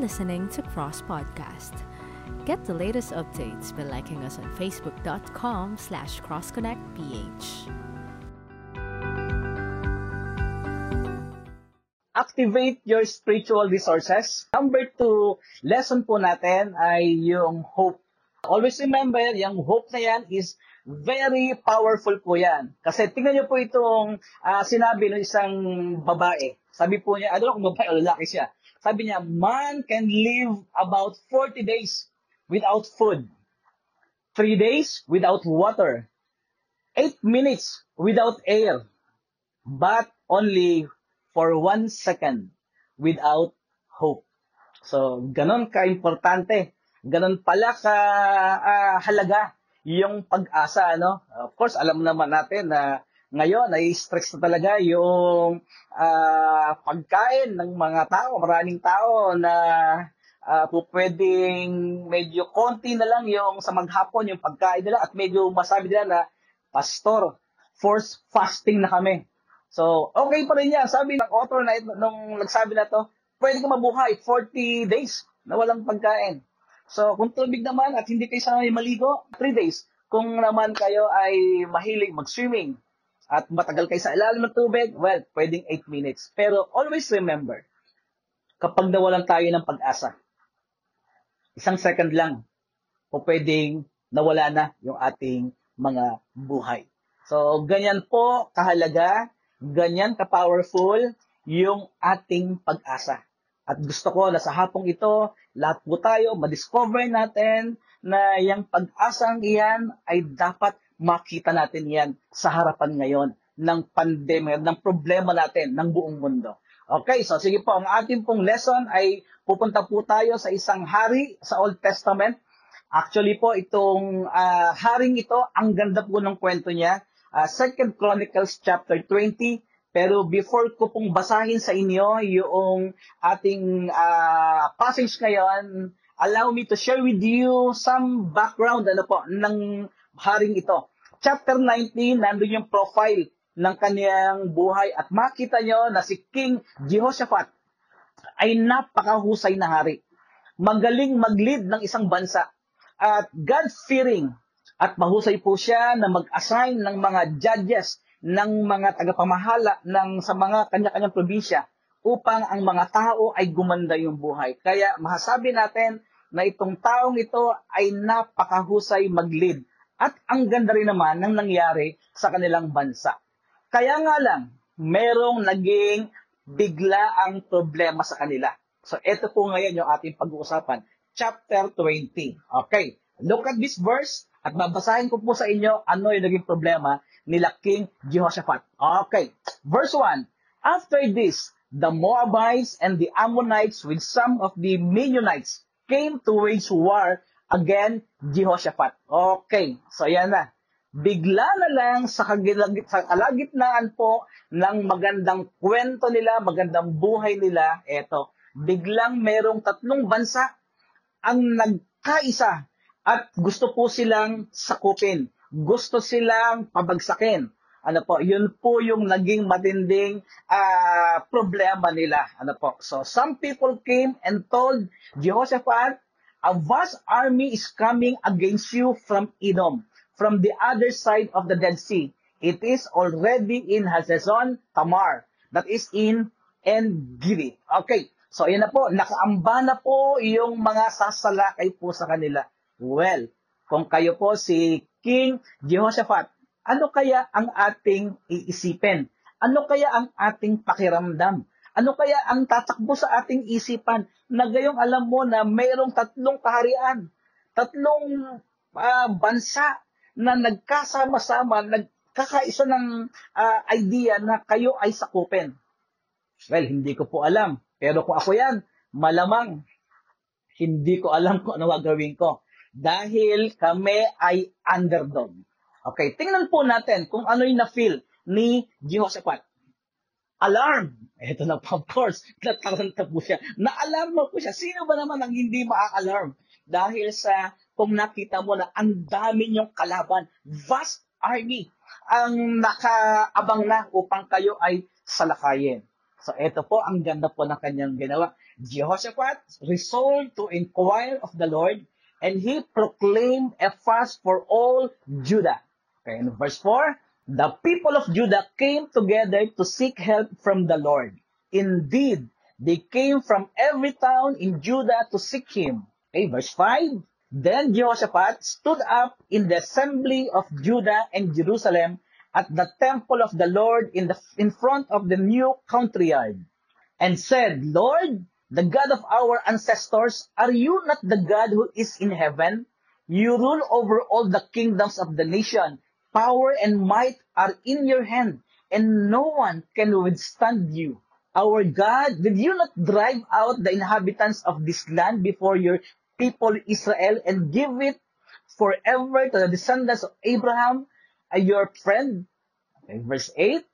listening to Cross Podcast. Get the latest updates by liking us on facebook.com slash crossconnectph. activate your spiritual resources. Number two, lesson po natin ay yung hope. Always remember, yung hope na yan is very powerful po yan. Kasi tingnan niyo po itong uh, sinabi ng isang babae. Sabi po niya, ano kung babae o lalaki siya. Sabi niya, man can live about 40 days without food. 3 days without water. 8 minutes without air. But only for one second without hope. So, ganon ka-importante. Ganon pala ka uh, halaga yung pag-asa, ano? Of course, alam naman natin na ngayon ay stress na talaga yung uh, pagkain ng mga tao, maraming tao na uh, pwedeng medyo konti na lang yung sa maghapon yung pagkain nila at medyo masabi nila na, Pastor, force fasting na kami. So, okay pa rin yan. Sabi ng author na nung nagsabi na to, pwede ka mabuhay 40 days na walang pagkain. So, kung tubig naman at hindi kayo sanay maligo, 3 days. Kung naman kayo ay mahilig mag-swimming at matagal kayo sa ilalim ng tubig, well, pwedeng 8 minutes. Pero always remember, kapag nawalan tayo ng pag-asa, isang second lang, o pwedeng nawala na yung ating mga buhay. So, ganyan po kahalaga Ganyan ka-powerful yung ating pag-asa. At gusto ko na sa hapong ito, lahat po tayo, madiscover natin na yung pag-asang iyan ay dapat makita natin yan sa harapan ngayon ng pandemya, ng problema natin ng buong mundo. Okay, so sige po, ang ating pong lesson ay pupunta po tayo sa isang hari sa Old Testament. Actually po, itong uh, haring ito, ang ganda po ng kwento niya uh, Second Chronicles chapter 20. Pero before ko pong basahin sa inyo yung ating uh, passage ngayon, allow me to share with you some background ano po ng haring ito. Chapter 19, nandun yung profile ng kaniyang buhay at makita nyo na si King Jehoshaphat ay napakahusay na hari. Magaling mag-lead ng isang bansa at God-fearing at mahusay po siya na mag-assign ng mga judges ng mga tagapamahala ng sa mga kanya-kanyang probinsya upang ang mga tao ay gumanda yung buhay. Kaya masasabi natin na itong taong ito ay napakahusay mag-lead. At ang ganda rin naman ng nangyari sa kanilang bansa. Kaya nga lang, merong naging bigla ang problema sa kanila. So ito po ngayon yung ating pag-uusapan. Chapter 20. Okay, look at this verse at babasahin ko po sa inyo ano yung naging problema nila King Jehoshaphat. Okay. Verse 1. After this, the Moabites and the Ammonites with some of the Mennonites came to wage war against Jehoshaphat. Okay. So yan na. Bigla na lang sa, kagilagit, sa kalagitnaan po ng magandang kwento nila, magandang buhay nila, eto, biglang merong tatlong bansa ang nagkaisa at gusto po silang sakupin. Gusto silang pabagsakin. Ano po, yun po yung naging matinding uh, problema nila. Ano po, so some people came and told Jehoshaphat, a vast army is coming against you from Edom, from the other side of the Dead Sea. It is already in Hazazon Tamar, that is in En-Giri. Okay, so ayan na po, nakaamba na po yung mga sasalakay po sa kanila. Well, kung kayo po si King Jehoshaphat, ano kaya ang ating iisipin? Ano kaya ang ating pakiramdam? Ano kaya ang tatakbo sa ating isipan na gayong alam mo na mayroong tatlong kaharian, tatlong uh, bansa na nagkasama-sama, nagkakaisa ng uh, idea na kayo ay sakupin? Well, hindi ko po alam. Pero kung ako yan, malamang hindi ko alam kung ano gagawin ko dahil kami ay underdog. Okay, tingnan po natin kung ano yung na-feel ni Jehoshaphat. Alarm! Ito na po, of course, nataranta po siya. Na-alarm po siya. Sino ba naman ang hindi maa-alarm? Dahil sa kung nakita mo na ang dami niyong kalaban, vast army ang nakaabang na upang kayo ay salakayin. So ito po, ang ganda po ng kanyang ginawa. Jehoshaphat resolved to inquire of the Lord and he proclaimed a fast for all Judah. Okay, in verse 4, the people of Judah came together to seek help from the Lord. Indeed, they came from every town in Judah to seek him. Okay, verse 5, then Jehoshaphat stood up in the assembly of Judah and Jerusalem at the temple of the Lord in the in front of the new courtyard and said, Lord, the God of our ancestors, are you not the God who is in heaven? You rule over all the kingdoms of the nation. Power and might are in your hand, and no one can withstand you. Our God, did you not drive out the inhabitants of this land before your people Israel and give it forever to the descendants of Abraham, uh, your friend? Okay, verse 8,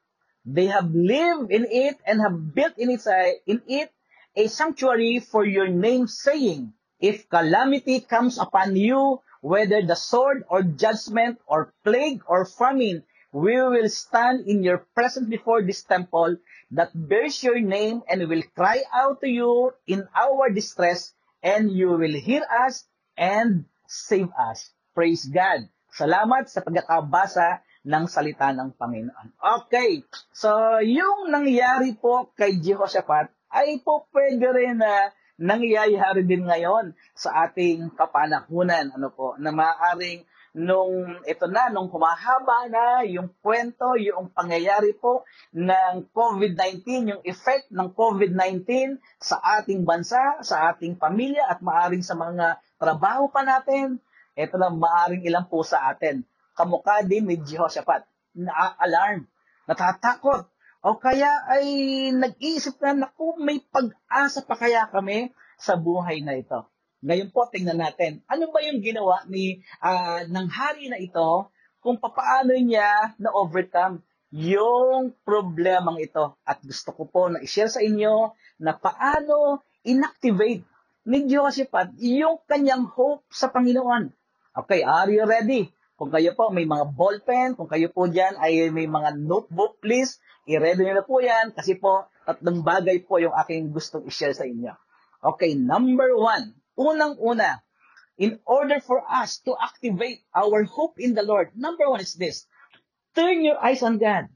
they have lived in it and have built in it, uh, in it a sanctuary for your name, saying, If calamity comes upon you, whether the sword or judgment or plague or famine, we will stand in your presence before this temple that bears your name and will cry out to you in our distress, and you will hear us and save us. Praise God. Salamat sa pagkakabasa ng salita ng Panginoon. Okay, so yung nangyari po kay Jehoshaphat ay po pwede rin na nangyayari din ngayon sa ating kapanahunan. Ano po, na maaaring nung ito na, nung humahaba na yung kwento, yung pangyayari po ng COVID-19, yung effect ng COVID-19 sa ating bansa, sa ating pamilya at maaring sa mga trabaho pa natin, ito na maaring ilang po sa atin. Kamukha din ni Jehoshaphat, na-alarm, natatakot, o kaya ay nag-iisip na, naku, may pag-asa pa kaya kami sa buhay na ito. Ngayon po, tingnan natin, ano ba yung ginawa ni uh, ng hari na ito kung papaano niya na-overcome yung problemang ito. At gusto ko po na i-share sa inyo na paano inactivate ni Josephat yung kanyang hope sa Panginoon. Okay, are you ready? Kung kayo po may mga ballpen, kung kayo po dyan ay may mga notebook, please, i-ready nyo na po yan kasi po tatlong bagay po yung aking gustong i-share sa inyo. Okay, number one, Unang-una, in order for us to activate our hope in the Lord, number one is this, turn your eyes on God.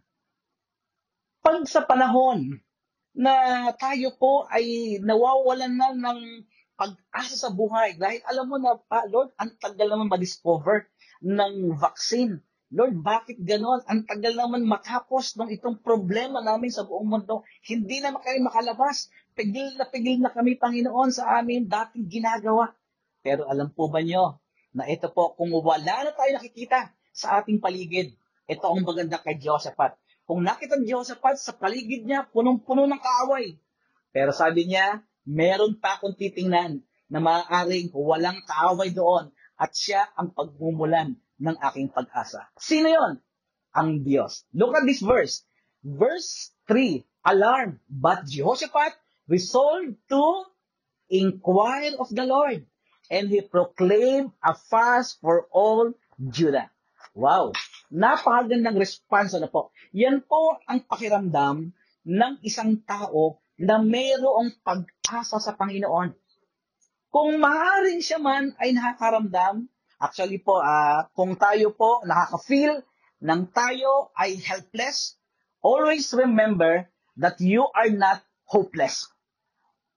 Pag sa panahon na tayo po ay nawawalan na ng pag-asa sa buhay, dahil alam mo na, ah, Lord, ang tagal naman ma-discover ng vaccine. Lord, bakit ganon? Ang tagal naman matapos ng itong problema namin sa buong mundo. Hindi na kami makalabas. Pigil na pigil na kami, Panginoon, sa amin dating ginagawa. Pero alam po ba nyo na ito po, kung wala na tayo nakikita sa ating paligid, ito ang maganda kay Josaphat. Kung nakita ni Josaphat sa paligid niya, punong-puno ng kaaway. Pero sabi niya, meron pa akong titingnan na maaaring walang kaaway doon at siya ang pagmumulan ng aking pag-asa. Sino yon? Ang Diyos. Look at this verse. Verse 3, alarm. But Jehoshaphat resolved to inquire of the Lord, and he proclaimed a fast for all Judah. Wow! Napakagandang response na po. Yan po ang pakiramdam ng isang tao na mayroong pag-asa sa Panginoon. Kung maaaring siya man ay nakakaramdam, actually po, uh, kung tayo po nakaka-feel nang tayo ay helpless, always remember that you are not hopeless.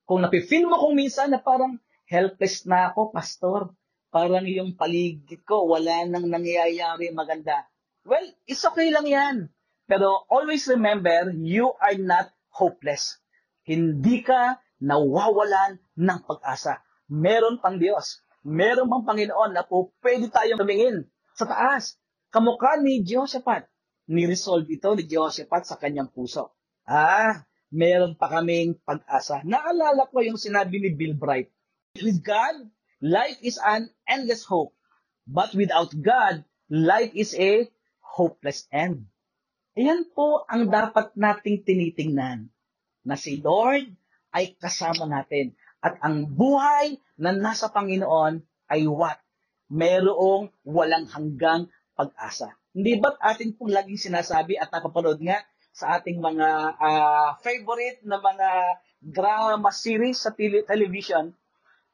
Kung napifeel mo kung minsan na parang helpless na ako, pastor, parang yung paligid ko, wala nang nangyayari maganda. Well, it's okay lang yan. Pero always remember, you are not hopeless. Hindi ka nawawalan ng pag-asa. Meron pang Diyos. Meron pang Panginoon na po pwede tayong tumingin sa taas. Kamukha ni Jehoshaphat. Ni-resolve ito ni Jehoshaphat sa kanyang puso. Ah, meron pa kaming pag-asa. Naalala ko yung sinabi ni Bill Bright. With God, life is an endless hope. But without God, life is a hopeless end. Ayan po ang dapat nating tinitingnan. Na si Lord ay kasama natin. At ang buhay na nasa Panginoon ay what? Merong walang hanggang pag-asa. Hindi ba't atin pong laging sinasabi at napapanood nga sa ating mga ah, favorite na mga drama series sa tele- television,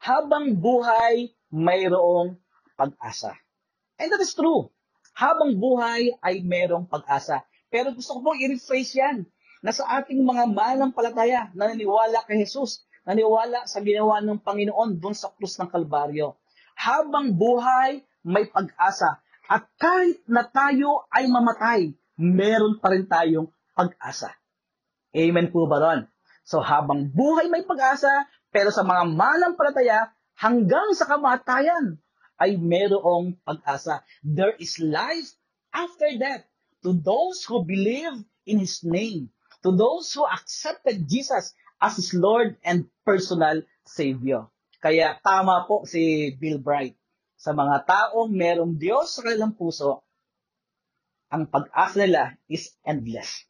habang buhay, mayroong pag-asa. And that is true. Habang buhay ay mayroong pag-asa. Pero gusto ko pong i-rephrase yan na sa ating mga manampalataya na naniwala kay Jesus, naniwala sa ginawa ng Panginoon doon sa krus ng Kalbaryo. Habang buhay, may pag-asa. At kahit na tayo ay mamatay, meron pa rin tayong pag-asa. Amen po ba ron? So habang buhay may pag-asa, pero sa mga manampalataya, hanggang sa kamatayan, ay merong pag-asa. There is life after death to those who believe in His name, to those who accepted Jesus as His Lord and personal Savior. Kaya tama po si Bill Bright. Sa mga taong merong Diyos sa kanilang puso, ang pag-asa nila is endless.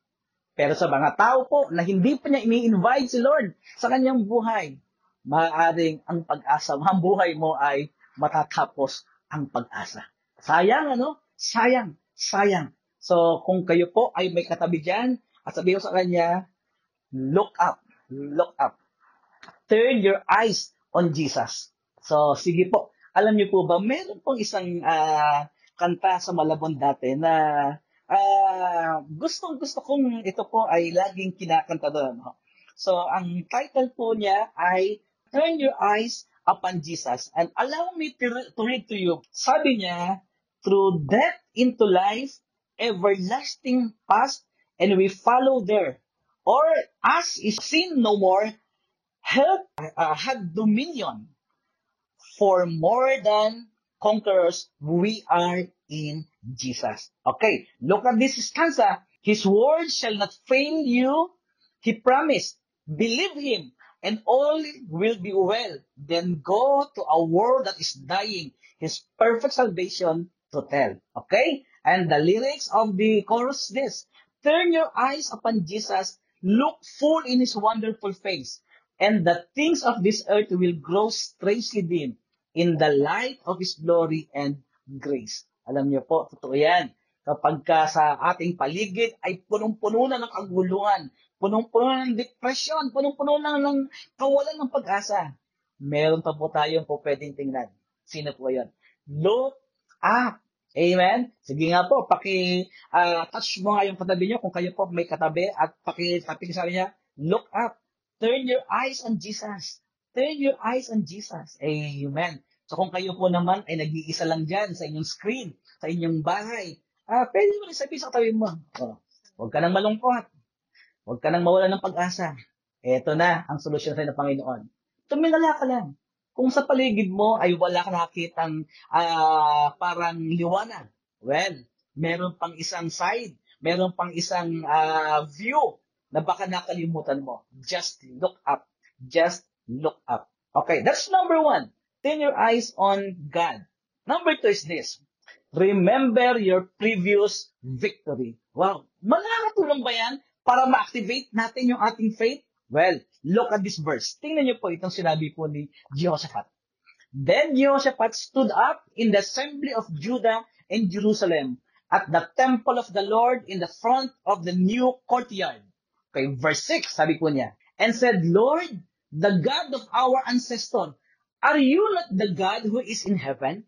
Pero sa mga tao po na hindi pa niya ini-invite si Lord sa kanyang buhay, maaaring ang pag-asa, ang buhay mo ay matatapos ang pag-asa. Sayang, ano? Sayang, sayang. So, kung kayo po ay may katabi dyan, at sabihin ko sa kanya, look up, look up. Turn your eyes on Jesus. So, sige po. Alam niyo po ba, meron pong isang ah, kanta sa Malabon dati na ah, gustong gusto kong ito po ay laging kinakanta doon. no? So, ang title po niya ay Turn Your Eyes Upon Jesus. And allow me to, to read to you. Sabi niya, Through death into life, everlasting past, and we follow there. Or as is sin no more, help uh, had dominion. For more than conquerors, we are in Jesus. Okay, look at this stanza. His word shall not fail you. He promised, believe him, and all will be well. Then go to a world that is dying, his perfect salvation to tell. Okay? And the lyrics of the chorus this. Turn your eyes upon Jesus, look full in his wonderful face, and the things of this earth will grow strangely dim in the light of his glory and grace. Alam niyo po, totoo yan. Kapag ka sa ating paligid ay punong-puno na ng kaguluhan, punong-puno ng depression, punong-puno na ng kawalan ng pag-asa, meron pa po tayong po pwedeng tingnan. Sino po yan? Look up. Amen? Sige nga po, paki-touch mo nga yung katabi nyo kung kayo po may katabi at paki-tapping sa niya, look up. Turn your eyes on Jesus. Turn your eyes on Jesus. Amen. So kung kayo po naman ay nag-iisa lang dyan sa inyong screen, sa inyong bahay, ah, pwede mo rin sabihin sa katabi mo, oh, huwag ka nang malungkot. Huwag ka nang mawala ng pag-asa. Ito na ang solusyon sa ng Panginoon. Tumingala ka lang. Kung sa paligid mo ay wala ka nakitang ah, parang liwanag, well, meron pang isang side, meron pang isang ah, view na baka nakalimutan mo. Just look up. Just look up. Okay, that's number one. Turn your eyes on God. Number two is this. Remember your previous victory. Wow. Makakatulong ba yan para ma-activate natin yung ating faith? Well, look at this verse. Tingnan niyo po itong sinabi po ni Jehoshaphat. Then Jehoshaphat stood up in the assembly of Judah and Jerusalem at the temple of the Lord in the front of the new courtyard. Okay, verse 6, sabi po niya, and said, Lord, the God of our ancestor, are you not the God who is in heaven?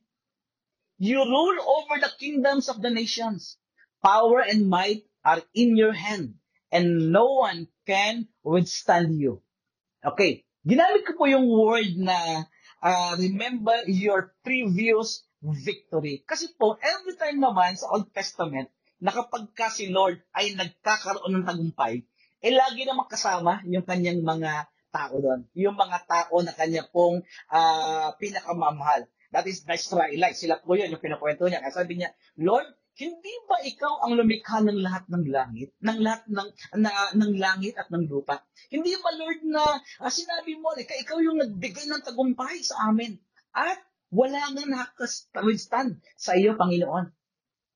You rule over the kingdoms of the nations. Power and might are in your hand, and no one can withstand you. Okay, ginamit ko po yung word na ah, remember your previous victory. Kasi po, every time naman sa Old Testament, na kapag ka si Lord ay nagkakaroon ng tagumpay, eh lagi naman kasama yung kanyang mga tao doon. Yung mga tao na kanya pong ah, pinakamamahal. That is the Israelites. Sila po yun, yung pinakwento niya. Kaya sabi niya, Lord, hindi ba ikaw ang lumikha ng lahat ng langit, ng lahat ng na, ng langit at ng lupa? Hindi ba Lord na ah, sinabi mo, ikaw, ikaw yung nagbigay ng tagumpay sa amin at wala nang nakaka-withstand sa iyo, Panginoon.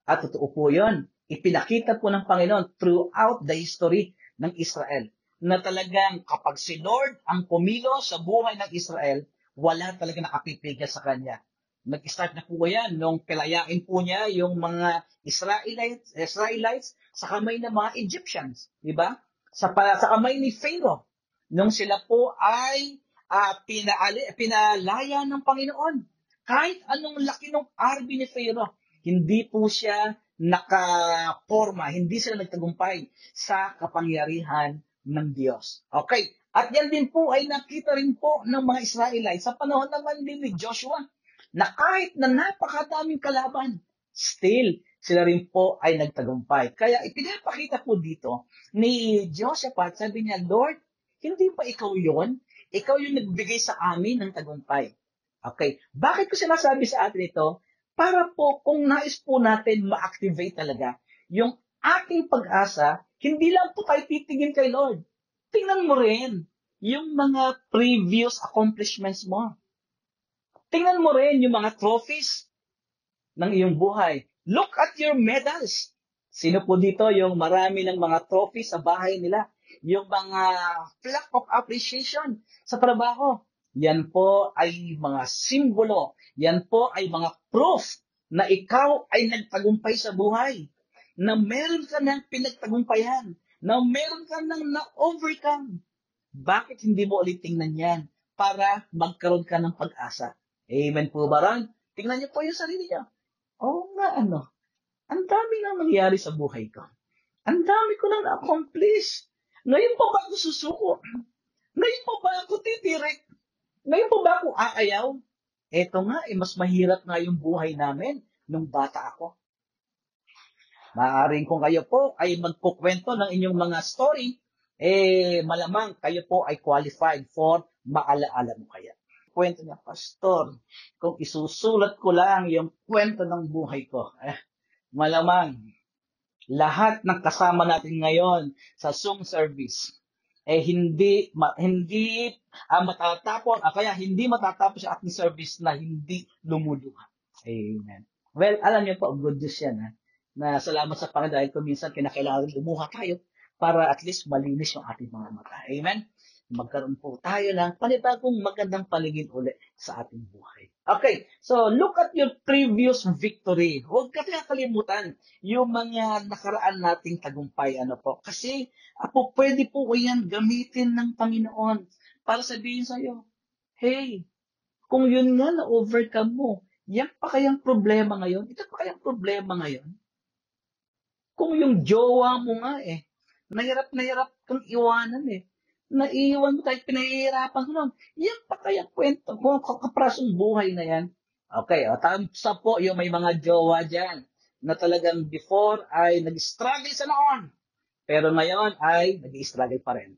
At totoo po yun. Ipinakita po ng Panginoon throughout the history ng Israel na talagang kapag si Lord ang pumilo sa buhay ng Israel, wala talaga nakapipigil sa kanya. Nag-start na po yan nung pilayain po niya yung mga Israelites, Israelites sa kamay ng mga Egyptians, di ba? Sa, sa kamay ni Pharaoh, nung sila po ay uh, pinaali, pinalaya ng Panginoon. Kahit anong laki ng army ni Pharaoh, hindi po siya nakaporma, hindi sila nagtagumpay sa kapangyarihan ng Diyos. Okay, at yan din po ay nakita rin po ng mga Israelites sa panahon naman din ni Joshua na kahit na napakadaming kalaban, still, sila rin po ay nagtagumpay. Kaya ipinapakita po dito ni Josaphat, sabi niya, Lord, hindi pa ikaw yon? Ikaw yung nagbigay sa amin ng tagumpay. Okay, bakit ko sinasabi sa atin ito? Para po kung nais po natin ma-activate talaga yung ating pag-asa, hindi lang po tayo titigin kay Lord. Tingnan mo rin yung mga previous accomplishments mo. Tingnan mo rin yung mga trophies ng iyong buhay. Look at your medals. Sino po dito yung marami ng mga trophies sa bahay nila? Yung mga plaque of appreciation sa trabaho. Yan po ay mga simbolo. Yan po ay mga proof na ikaw ay nagtagumpay sa buhay. Na meron ka ng pinagtagumpayan. Na meron ka ng na-overcome. Bakit hindi mo ulit tingnan yan? Para magkaroon ka ng pag-asa. Amen po ba ron? Tingnan niyo po yung sarili niyo. Oo nga, ano. Ang dami na nangyari sa buhay ko. Ang dami ko nang na-accomplish. Ngayon pa ba ako susuko? Ngayon pa ba ako titirik? Ngayon pa ba ako aayaw? Eto nga, eh, mas mahirap nga yung buhay namin nung bata ako. Maaring kung kayo po ay magkukwento ng inyong mga story, eh malamang kayo po ay qualified for maalaala mo kaya kwento niya, Pastor, kung isusulat ko lang yung kwento ng buhay ko, eh, malamang lahat ng kasama natin ngayon sa Zoom service, eh hindi ma, hindi uh, matatapos, ah, kaya hindi matatapos ang ating service na hindi lumuluha. Amen. Well, alam niyo po, good news yan, ha? na salamat sa Panginoon dahil kung minsan kinakailangan lumuha tayo para at least malinis yung ating mga mata. Amen? Magkaroon po tayo ng panibagong magandang paligid uli sa ating buhay. Okay, so look at your previous victory. Huwag ka kalimutan yung mga nakaraan nating tagumpay. Ano po? Kasi apo, pwede po yan gamitin ng Panginoon para sabihin sa'yo, hey, kung yun nga na-overcome mo, yan pa kayang problema ngayon? Ito pa kayang problema ngayon? Kung yung jowa mo nga eh, nahirap na hirap kang iwanan eh naiiwan mo tayo, pinahihirapan ko nun. Yan pa kaya kwento mo, kaprasong buhay na yan. Okay, o, tamsa po yung may mga jowa dyan na talagang before ay nag-struggle sa noon. Pero ngayon ay nag-struggle pa rin.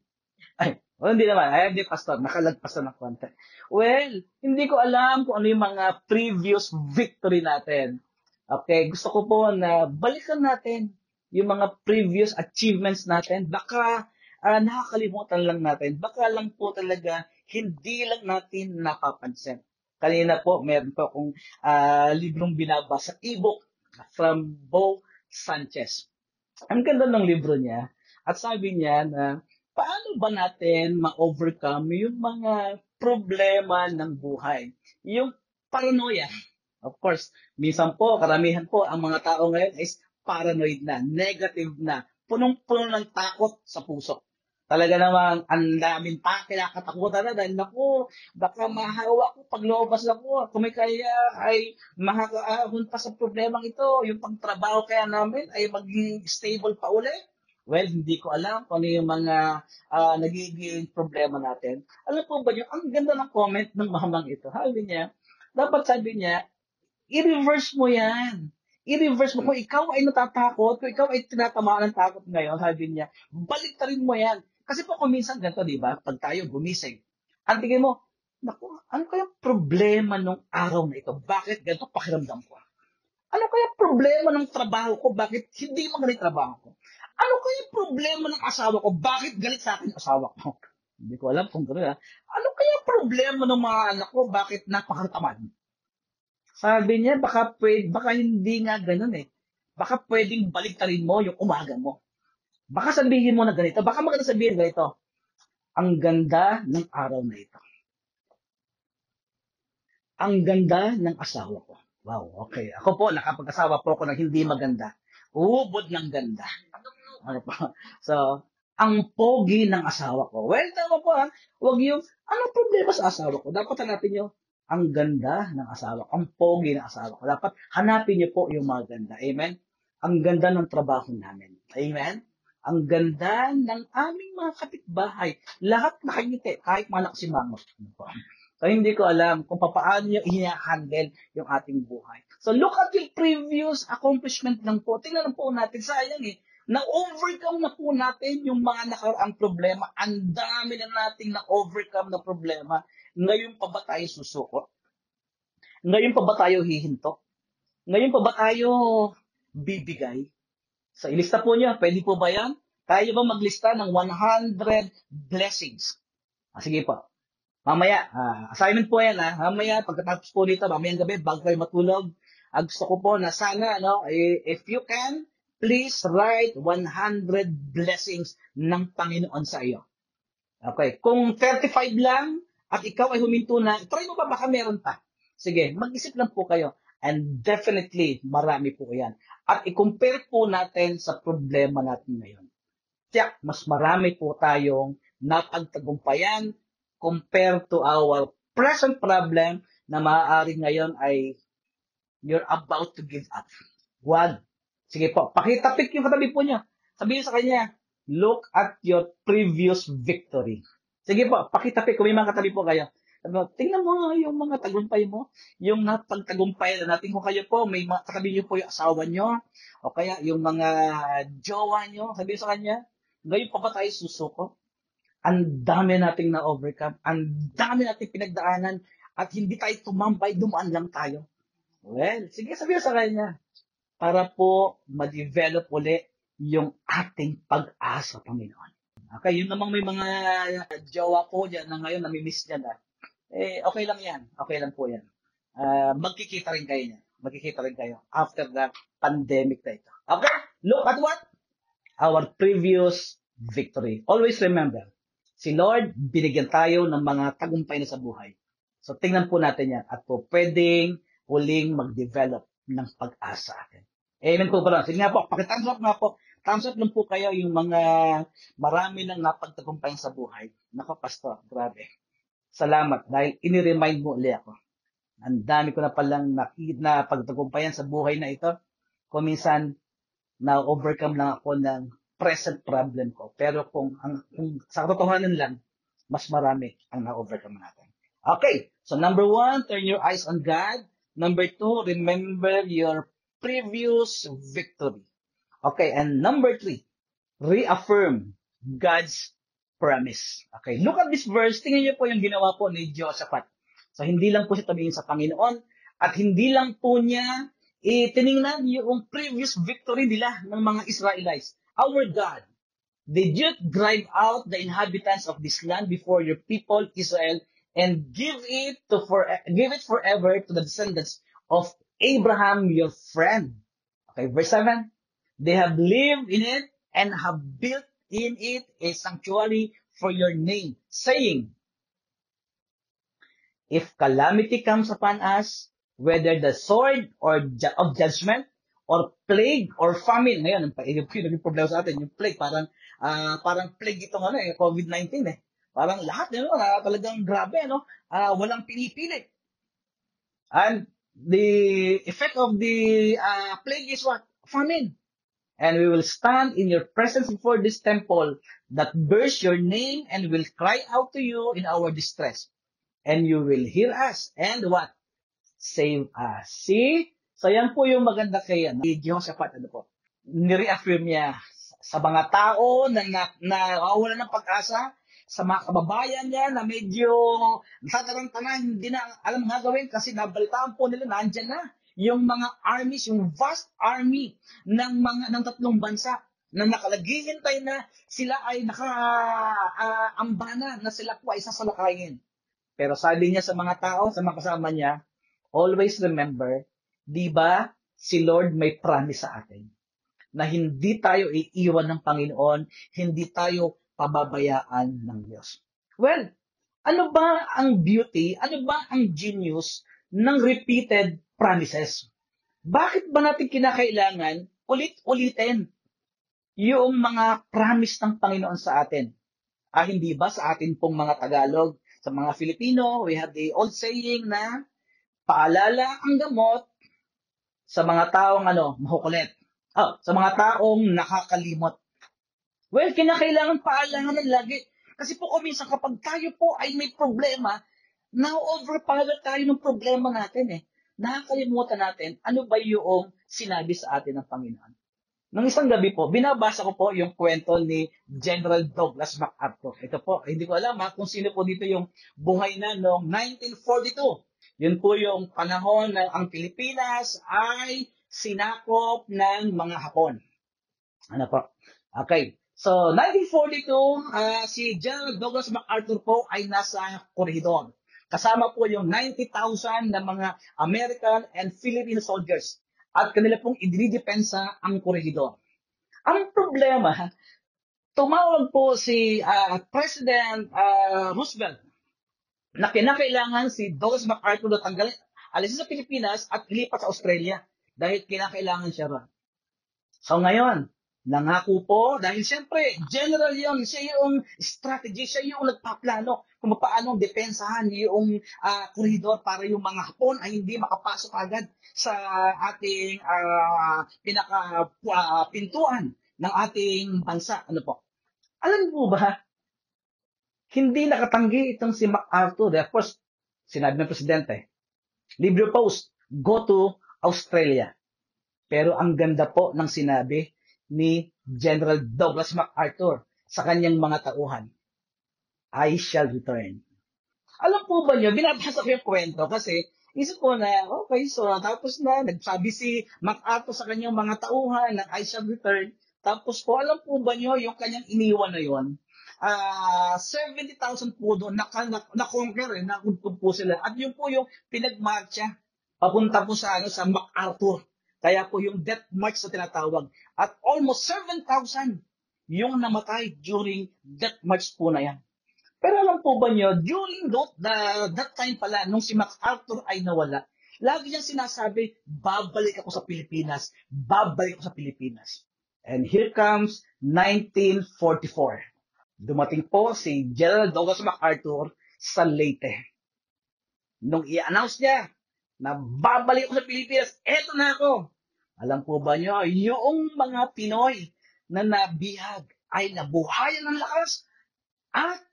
Ay, o, hindi naman. Ay, hindi, pastor. Nakalagpas na ng konti. Well, hindi ko alam kung ano yung mga previous victory natin. Okay, gusto ko po na balikan natin yung mga previous achievements natin. Baka uh, nakakalimutan lang natin. Baka lang po talaga hindi lang natin napapansin. Kanina po, meron po akong uh, librong binabasa, ebook from Bo Sanchez. Ang ganda ng libro niya. At sabi niya na paano ba natin ma-overcome yung mga problema ng buhay? Yung paranoia. Of course, minsan po, karamihan po, ang mga tao ngayon is paranoid na, negative na, punong-puno ng takot sa puso. Talaga namang ang daming pa kinakatakutan na dahil naku, baka mahawa ko pag lumabas ako. Kung may kaya ay makakaahon pa sa problemang ito. Yung pagtrabaho kaya namin ay maging stable pa uli. Well, hindi ko alam kung ano yung mga uh, nagiging problema natin. Alam po ba niyo, ang ganda ng comment ng mamang ito. Sabi niya, dapat sabi niya, i-reverse mo yan i-reverse mo. Kung ikaw ay natatakot, kung ikaw ay tinatamaan ng takot ngayon, sabi niya, balik rin mo yan. Kasi po kung minsan ganito, di ba? Pag tayo gumising, ang tingin mo, naku, ano kaya problema nung araw na ito? Bakit ganito pakiramdam ko? Ano kaya problema ng trabaho ko? Bakit hindi magaling trabaho ko? Ano kaya problema ng asawa ko? Bakit galit sa akin asawa ko? Hindi ko alam kung gano'n. Ano kaya problema ng mga anak ko? Bakit napakatamad? Sabi niya, baka, pwede, baka hindi nga gano'n eh. Baka pwedeng baliktarin mo yung umaga mo. Baka sabihin mo na ganito, baka maganda sabihin ganito, ang ganda ng araw na ito. Ang ganda ng asawa ko. Wow, okay. Ako po, nakapag-asawa po ako ng hindi maganda. ubod ng ganda. Ano pa? So, ang pogi ng asawa ko. Well, tama po ha. Huwag yung, ano problema sa asawa ko? Dapat hanapin nyo ang ganda ng asawa ko. Ang pogi ng asawa ko. Dapat hanapin nyo po yung mga ganda. Amen? Ang ganda ng trabaho namin. Amen? Ang ganda ng aming mga kapitbahay. Lahat nakangiti, kahit manak si Mangot. So, hindi ko alam kung paano nyo i-handle yung ating buhay. So, look at yung previous accomplishment lang po. Tingnan po natin, sayang eh. Na-overcome na po natin yung mga nakaraang problema. Ang dami na nating na-overcome na problema. Ngayon pa ba tayo susuko? Ngayon pa ba tayo hihinto? Ngayon pa ba tayo bibigay? Sa ilista po niya, pwede po ba yan? Tayo ba maglista ng 100 blessings? Ah, sige po. Mamaya, ah, assignment po yan. Ah. Mamaya, pagkatapos po nito, mamayang gabi, bago kayo matulog, ah, gusto ko po na sana, no, eh, if you can, please write 100 blessings ng Panginoon sa iyo. Okay. Kung 35 lang, at ikaw ay huminto na, try mo ba baka meron pa? Sige, mag-isip lang po kayo. And definitely, marami po yan. At i-compare po natin sa problema natin ngayon. Tiyak, mas marami po tayong napagtagumpayan compared to our present problem na maaari ngayon ay you're about to give up. One. Sige po, pakitapik yung katabi po niya. Sabihin sa kanya, look at your previous victory. Sige po, pakitapik kung may mga katabi po kayo. Ano, tingnan mo nga yung mga tagumpay mo, yung napagtagumpay na natin kung kayo po, may mga katabi niyo po yung asawa niyo, o kaya yung mga jowa niyo, sabihin sa kanya, ngayon pa ba tayo susuko? Ang dami nating na-overcome, ang dami nating pinagdaanan, at hindi tayo tumambay, dumaan lang tayo. Well, sige sabihin sa kanya, para po ma-develop uli yung ating pag-asa, Panginoon. Okay, yun namang may mga jowa ko dyan na ngayon namimiss niya na. Eh, okay lang yan. Okay lang po yan. Uh, magkikita rin kayo niya. Magkikita rin kayo after the pandemic na ito. Okay? Look at what? Our previous victory. Always remember, si Lord, binigyan tayo ng mga tagumpay na sa buhay. So, tingnan po natin yan. At po, pwedeng huling mag-develop ng pag-asa atin. Amen po ba Sige nga po, pakithumbs up nga po. Thumbs up lang po kayo yung mga marami nang napagtagumpay sa buhay. Nako, Pastor, grabe. Salamat dahil iniremind mo ulit ako. Ang dami ko na palang nakita na pagtagumpayan sa buhay na ito. Kung minsan, na-overcome lang ako ng present problem ko. Pero kung, ang, kung sa katotohanan lang, mas marami ang na-overcome natin. Okay, so number one, turn your eyes on God. Number two, remember your previous victory. Okay, and number three, reaffirm God's promise. Okay, look at this verse. Tingnan niyo po yung ginawa po ni Josaphat. So, hindi lang po siya tumingin sa Panginoon at hindi lang po niya itiningnan yung previous victory nila ng mga Israelites. Our God, did you drive out the inhabitants of this land before your people Israel and give it to for give it forever to the descendants of Abraham your friend. Okay, verse 7. They have lived in it and have built in it a sanctuary for your name, saying, If calamity comes upon us, whether the sword or ju- of judgment, or plague, or famine, ngayon, yung, yung problema sa atin, yung plague, parang, uh, parang plague itong ano, eh, COVID-19 eh. Parang lahat, you know, uh, talagang grabe, no? Uh, walang pinipili. And the effect of the uh, plague is what? Famine and we will stand in your presence before this temple that bears your name and will cry out to you in our distress. And you will hear us and what? Save us. See? So yan po yung maganda kay ano, Jehoshaphat. Ano po? Nireaffirm niya sa mga tao na, na, na wala ng pag-asa, sa mga kababayan niya na medyo nasatarantana, hindi na alam nga gawin kasi nabalitaan po nila, nandyan na yung mga armies, yung vast army ng mga ng tatlong bansa na nakalaghihintay na sila ay nakaambana uh, na sila po ay sasalakayin. Pero sabi niya sa mga tao, sa mga kasama niya, always remember, di ba si Lord may promise sa atin na hindi tayo iiwan ng Panginoon, hindi tayo pababayaan ng Diyos. Well, ano ba ang beauty, ano ba ang genius ng repeated promises. Bakit ba natin kinakailangan ulit-ulitin yung mga promise ng Panginoon sa atin. Ah, hindi ba sa atin pong mga Tagalog, sa mga Filipino, we have the old saying na paalala ang gamot sa mga taong ano, makukulit. Ah, sa mga taong nakakalimot. Well, kinakailangan paalaman lagi. Kasi po kung minsan kapag tayo po ay may problema, na-overpower tayo ng problema natin eh. Nakakalimutan natin ano ba yung sinabi sa atin ng Panginoon. Nung isang gabi po, binabasa ko po yung kwento ni General Douglas MacArthur. Ito po, hindi ko alam ha, kung sino po dito yung buhay na noong 1942. Yun po yung panahon na ang Pilipinas ay sinakop ng mga Hapon. Ano po? Okay. So, 1942, uh, si General Douglas MacArthur po ay nasa koridor. Kasama po yung 90,000 na mga American and Filipino soldiers at kanila pong idinidepensa ang koridor. Ang problema, tumawag po si uh, President uh, Roosevelt na kinakailangan si Douglas MacArthur na tanggalin, alisin sa Pilipinas at ilipat sa Australia dahil kinakailangan siya ron. So ngayon, nangako po, dahil siyempre, general yon siya yung strategy, siya yung nagpaplano kung paano depensahan yung uh, koridor para yung mga Hapon ay hindi makapasok agad sa ating uh, pinaka uh, pintuan ng ating bansa. Ano po? Alam mo ba, hindi nakatanggi itong si MacArthur. Of course, sinabi ng presidente, your post, go to Australia. Pero ang ganda po ng sinabi ni General Douglas MacArthur sa kanyang mga tauhan, I shall return. Alam po ba niyo, binabasa ko yung kwento kasi isip ko na, okay, so tapos na, nagsabi si MacArthur sa kanyang mga tauhan ng I shall return. Tapos po, alam po ba niyo yung kanyang iniwan na yon? Uh, 70,000 po doon, na-conquer, na, na, eh, na po sila. At yun po yung pinagmarcha, papunta po sa, ano, sa MacArthur. Kaya po yung death march na tinatawag. At almost 7,000 yung namatay during death march po na yan. Pero alam po ba nyo, during that, the, that time pala, nung si MacArthur ay nawala, lagi niyang sinasabi, babalik ako sa Pilipinas, babalik ako sa Pilipinas. And here comes 1944. Dumating po si General Douglas MacArthur sa Leyte. Nung i-announce niya na babalik ako sa Pilipinas, eto na ako. Alam po ba niyo, yung mga Pinoy na nabihag ay nabuhayan ng lakas at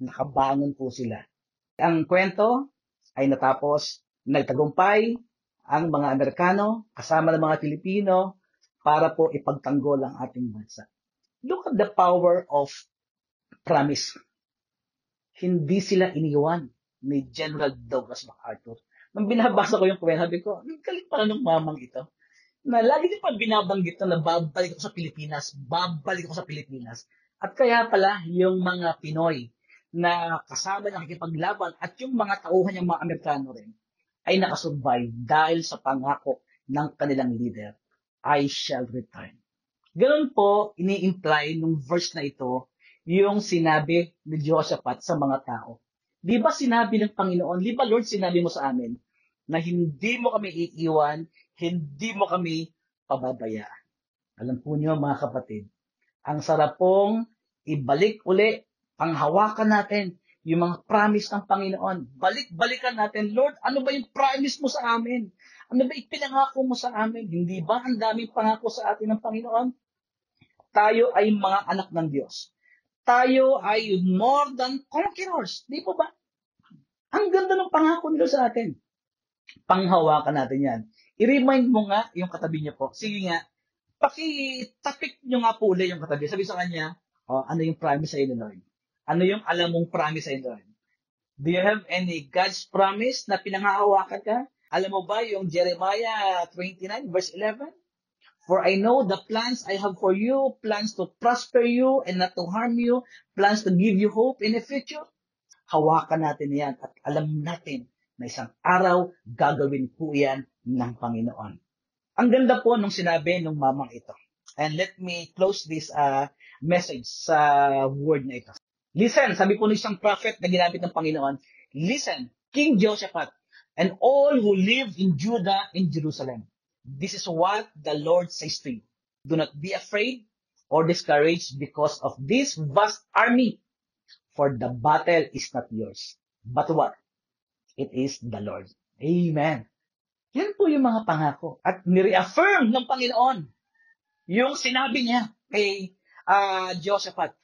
nakabangon po sila. Ang kwento ay natapos, nagtagumpay ang mga Amerikano kasama ng mga Pilipino para po ipagtanggol ang ating bansa. Look at the power of promise. Hindi sila iniwan ni General Douglas MacArthur. Nung binabasa ko yung kwento, sabi ko, galing pala ng mamang ito. Na lagi din pa binabanggit na babalik ako sa Pilipinas, babalik ako sa Pilipinas. At kaya pala, yung mga Pinoy na kasama ng nakikipaglaban at yung mga tauhan ng mga Amerikano rin ay nakasurvive dahil sa pangako ng kanilang leader, I shall return. Ganun po, ini-imply nung verse na ito, yung sinabi ni Josaphat sa mga tao. Di ba sinabi ng Panginoon, di ba Lord sinabi mo sa amin, na hindi mo kami iiwan, hindi mo kami pababayaan. Alam po niyo mga kapatid, ang sarap pong ibalik uli panghawakan natin yung mga promise ng Panginoon. Balik-balikan natin, Lord, ano ba yung promise mo sa amin? Ano ba ipinangako mo sa amin? Hindi ba ang daming pangako sa atin ng Panginoon? Tayo ay mga anak ng Diyos. Tayo ay more than conquerors. Di po ba? Ang ganda ng pangako nila sa atin. Panghawakan natin yan. I-remind mo nga yung katabi niya po. Sige nga, pakitapik nyo nga po ulit yung katabi. Sabi sa kanya, oh, ano yung promise sa inyo, Lord? Ano yung alam mong promise ay doon? Do you have any God's promise na pinangahawakan ka? Alam mo ba yung Jeremiah 29 verse 11? For I know the plans I have for you, plans to prosper you and not to harm you, plans to give you hope in the future. Hawakan natin yan at alam natin na isang araw gagawin po yan ng Panginoon. Ang ganda po nung sinabi nung mamang ito. And let me close this uh, message sa word na ito. Listen, sabi po ng isang prophet na ginamit ng Panginoon, listen, King Jehoshaphat, and all who live in Judah and Jerusalem. This is what the Lord says to you. Do not be afraid or discouraged because of this vast army, for the battle is not yours. But what? It is the Lord. Amen. Yan po yung mga pangako. At nireaffirm ng Panginoon yung sinabi niya kay uh, Josephat.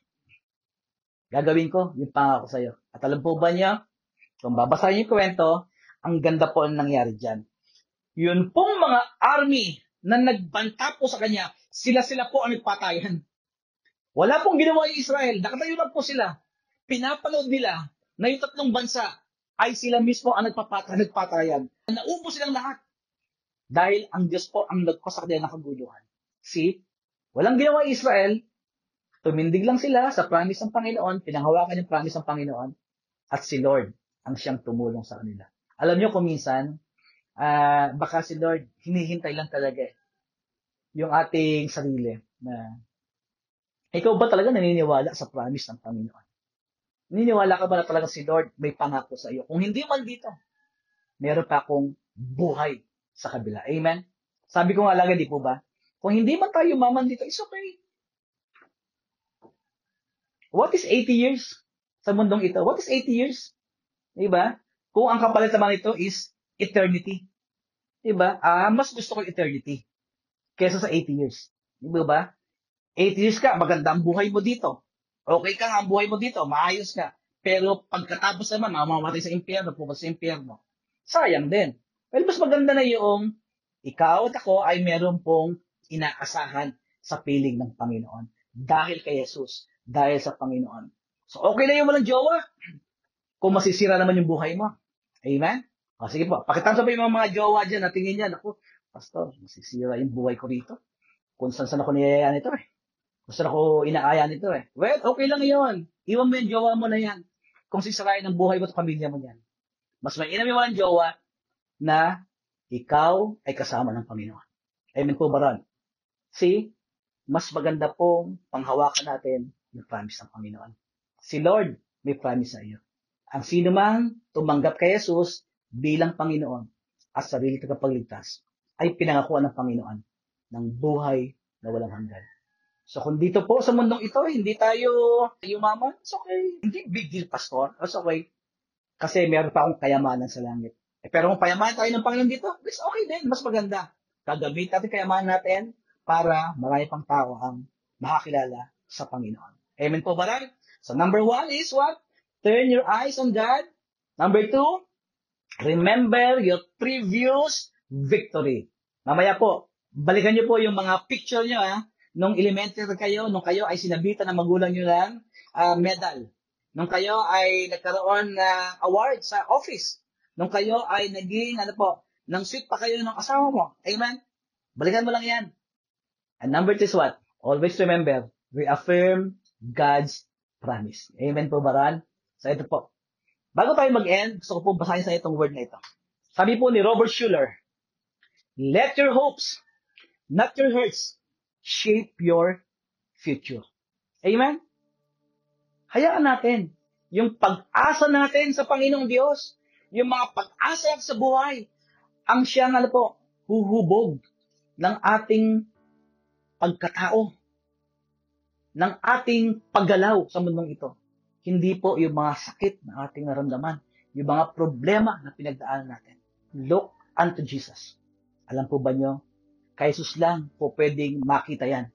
Gagawin ko yung pangako sa iyo. At alam po ba niya, kung babasahin yung kwento, ang ganda po ang nangyari dyan. Yun pong mga army na nagbanta po sa kanya, sila-sila po ang nagpatayan. Wala pong ginawa yung Israel. Nakatayo lang po sila. Pinapanood nila na yung tatlong bansa ay sila mismo ang nagpapata, nagpatayan. Naubos silang lahat. Dahil ang Diyos po ang nagkos sa kanila ng kaguluhan. See? Walang ginawa Israel. Tumindig lang sila sa promise ng Panginoon, pinanghawakan yung promise ng Panginoon, at si Lord ang siyang tumulong sa kanila. Alam niyo kung minsan, uh, baka si Lord hinihintay lang talaga eh, yung ating sarili na ikaw ba talaga naniniwala sa promise ng Panginoon? Naniniwala ka ba na talaga si Lord may pangako sa iyo? Kung hindi man dito, meron pa akong buhay sa kabila. Amen? Sabi ko nga lang, di po ba? Kung hindi man tayo maman dito, it's okay. What is 80 years sa mundong ito? What is 80 years? Diba? Kung ang kapalit naman ito is eternity. Diba? Ah, mas gusto ko eternity kesa sa 80 years. Diba ba? 80 years ka, maganda ang buhay mo dito. Okay ka nga ang buhay mo dito, maayos ka. Pero pagkatapos naman, mamamatay sa impyerno, pupunta sa impyerno. Sayang din. Well, mas maganda na yung ikaw at ako ay meron pong inaasahan sa piling ng Panginoon. Dahil kay Jesus, dahil sa Panginoon. So, okay na yung walang jowa. Kung masisira naman yung buhay mo. Amen? O, sige po. Pakitansa pa yung mga, mga jowa dyan na tingin yan. Ako, Pastor, masisira yung buhay ko rito. Kung saan saan ako niyayaan ito eh. Gusto ako inaaya nito eh. Well, okay lang yon. Iwan mo yung jowa mo na yan. Kung sisirain ang buhay mo at pamilya mo yan. Mas mainam yung walang jowa na ikaw ay kasama ng Panginoon. Amen po ba ron? See, mas maganda pong panghawakan natin yung promise ng Panginoon. Si Lord may promise sa iyo. Ang sino mang tumanggap kay Jesus bilang Panginoon at sarili tagapagligtas ay pinangakuan ng Panginoon ng buhay na walang hanggan. So kung dito po sa mundong ito, hindi tayo yumaman, it's okay. Hindi big deal, pastor. It's okay. Kasi meron pa akong kayamanan sa langit. Eh, pero kung payamanan tayo ng Panginoon dito, it's okay din. Mas maganda. Gagamitin natin kayamanan natin para marami pang tao ang makakilala sa Panginoon. Amen po ba So number one is what? Turn your eyes on God. Number two, remember your previous victory. Mamaya po, balikan niyo po yung mga picture niyo ha nung elementary kayo, nung kayo ay sinabitan ng magulang nyo ng uh, medal. Nung kayo ay nagkaroon ng uh, award sa office. Nung kayo ay naging, ano po, nang sweet pa kayo ng asawa mo. Amen? Balikan mo lang yan. And number two is what? Always remember, reaffirm God's promise. Amen po, Baran? So ito po. Bago tayo mag-end, gusto ko po basahin sa itong word na ito. Sabi po ni Robert Schuller, Let your hopes, not your hurts, shape your future. Amen? Hayaan natin yung pag-asa natin sa Panginoong Diyos, yung mga pag-asa sa buhay, ang siyang ano po, huhubog ng ating pagkatao, ng ating paggalaw sa mundong ito. Hindi po yung mga sakit na ating naramdaman, yung mga problema na pinagdaanan natin. Look unto Jesus. Alam po ba nyo, Kay Jesus lang po pwedeng makita yan.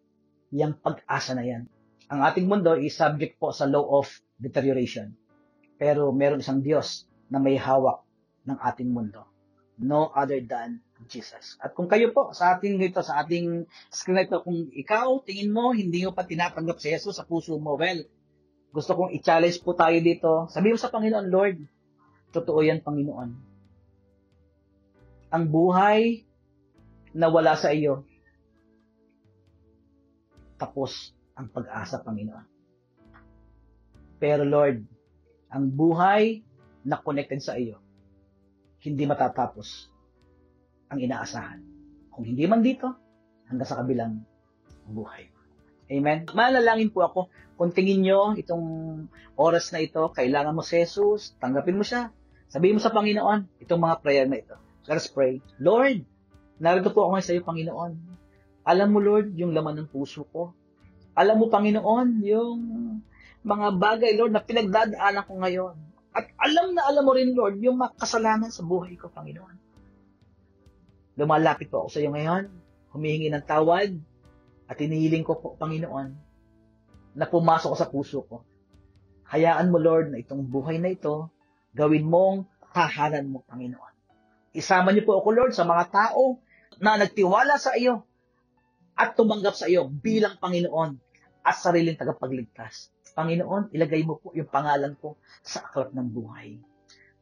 Yang pag-asa na yan. Ang ating mundo is subject po sa law of deterioration. Pero meron isang Diyos na may hawak ng ating mundo. No other than Jesus. At kung kayo po, sa ating dito, sa ating screen ito, kung ikaw, tingin mo, hindi mo pa tinatanggap si Jesus sa puso mo, well, gusto kong i-challenge po tayo dito. Sabi mo sa Panginoon, Lord, totoo yan, Panginoon. Ang buhay na wala sa iyo, tapos ang pag-asa, Panginoon. Pero Lord, ang buhay na connected sa iyo, hindi matatapos ang inaasahan. Kung hindi man dito, hanggang sa kabilang buhay. Amen? Malalangin po ako, kung tingin nyo itong oras na ito, kailangan mo si Jesus, tanggapin mo siya. Sabihin mo sa Panginoon, itong mga prayer na ito. Let us pray. Lord, Narito po ako ngayon sa iyo, Panginoon. Alam mo, Lord, yung laman ng puso ko. Alam mo, Panginoon, yung mga bagay, Lord, na pinagdadaanan ko ngayon. At alam na alam mo rin, Lord, yung mga kasalanan sa buhay ko, Panginoon. Lumalapit po ako sa iyo ngayon, humihingi ng tawad, at inihiling ko po, Panginoon, na pumasok ko sa puso ko. Hayaan mo, Lord, na itong buhay na ito, gawin mong tahanan mo, Panginoon. Isama niyo po ako, Lord, sa mga tao na nagtiwala sa iyo at tumanggap sa iyo bilang Panginoon at sariling tagapagligtas. Panginoon, ilagay mo po yung pangalan ko sa aklat ng buhay.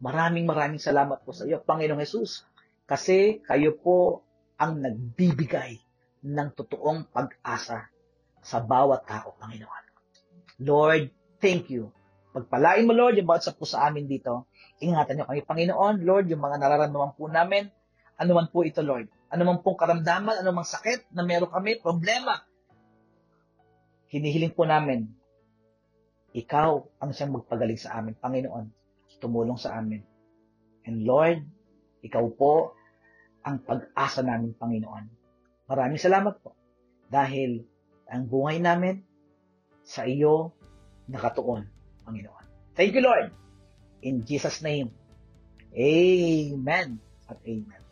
Maraming maraming salamat po sa iyo, Panginoong Jesus, kasi kayo po ang nagbibigay ng totoong pag-asa sa bawat tao, Panginoon. Lord, thank you. Pagpalain mo, Lord, yung bawat sa po sa amin dito. Ingatan niyo kami, Panginoon. Lord, yung mga nararamdaman po namin, ano man po ito, Lord. Ano man pong karamdaman, ano sakit na meron kami, problema. Hinihiling po namin, ikaw ang siyang magpagaling sa amin, Panginoon. Tumulong sa amin. And Lord, ikaw po ang pag-asa namin, Panginoon. Maraming salamat po. Dahil ang buhay namin sa iyo nakatuon, Panginoon. Thank you, Lord. In Jesus' name. Amen at amen.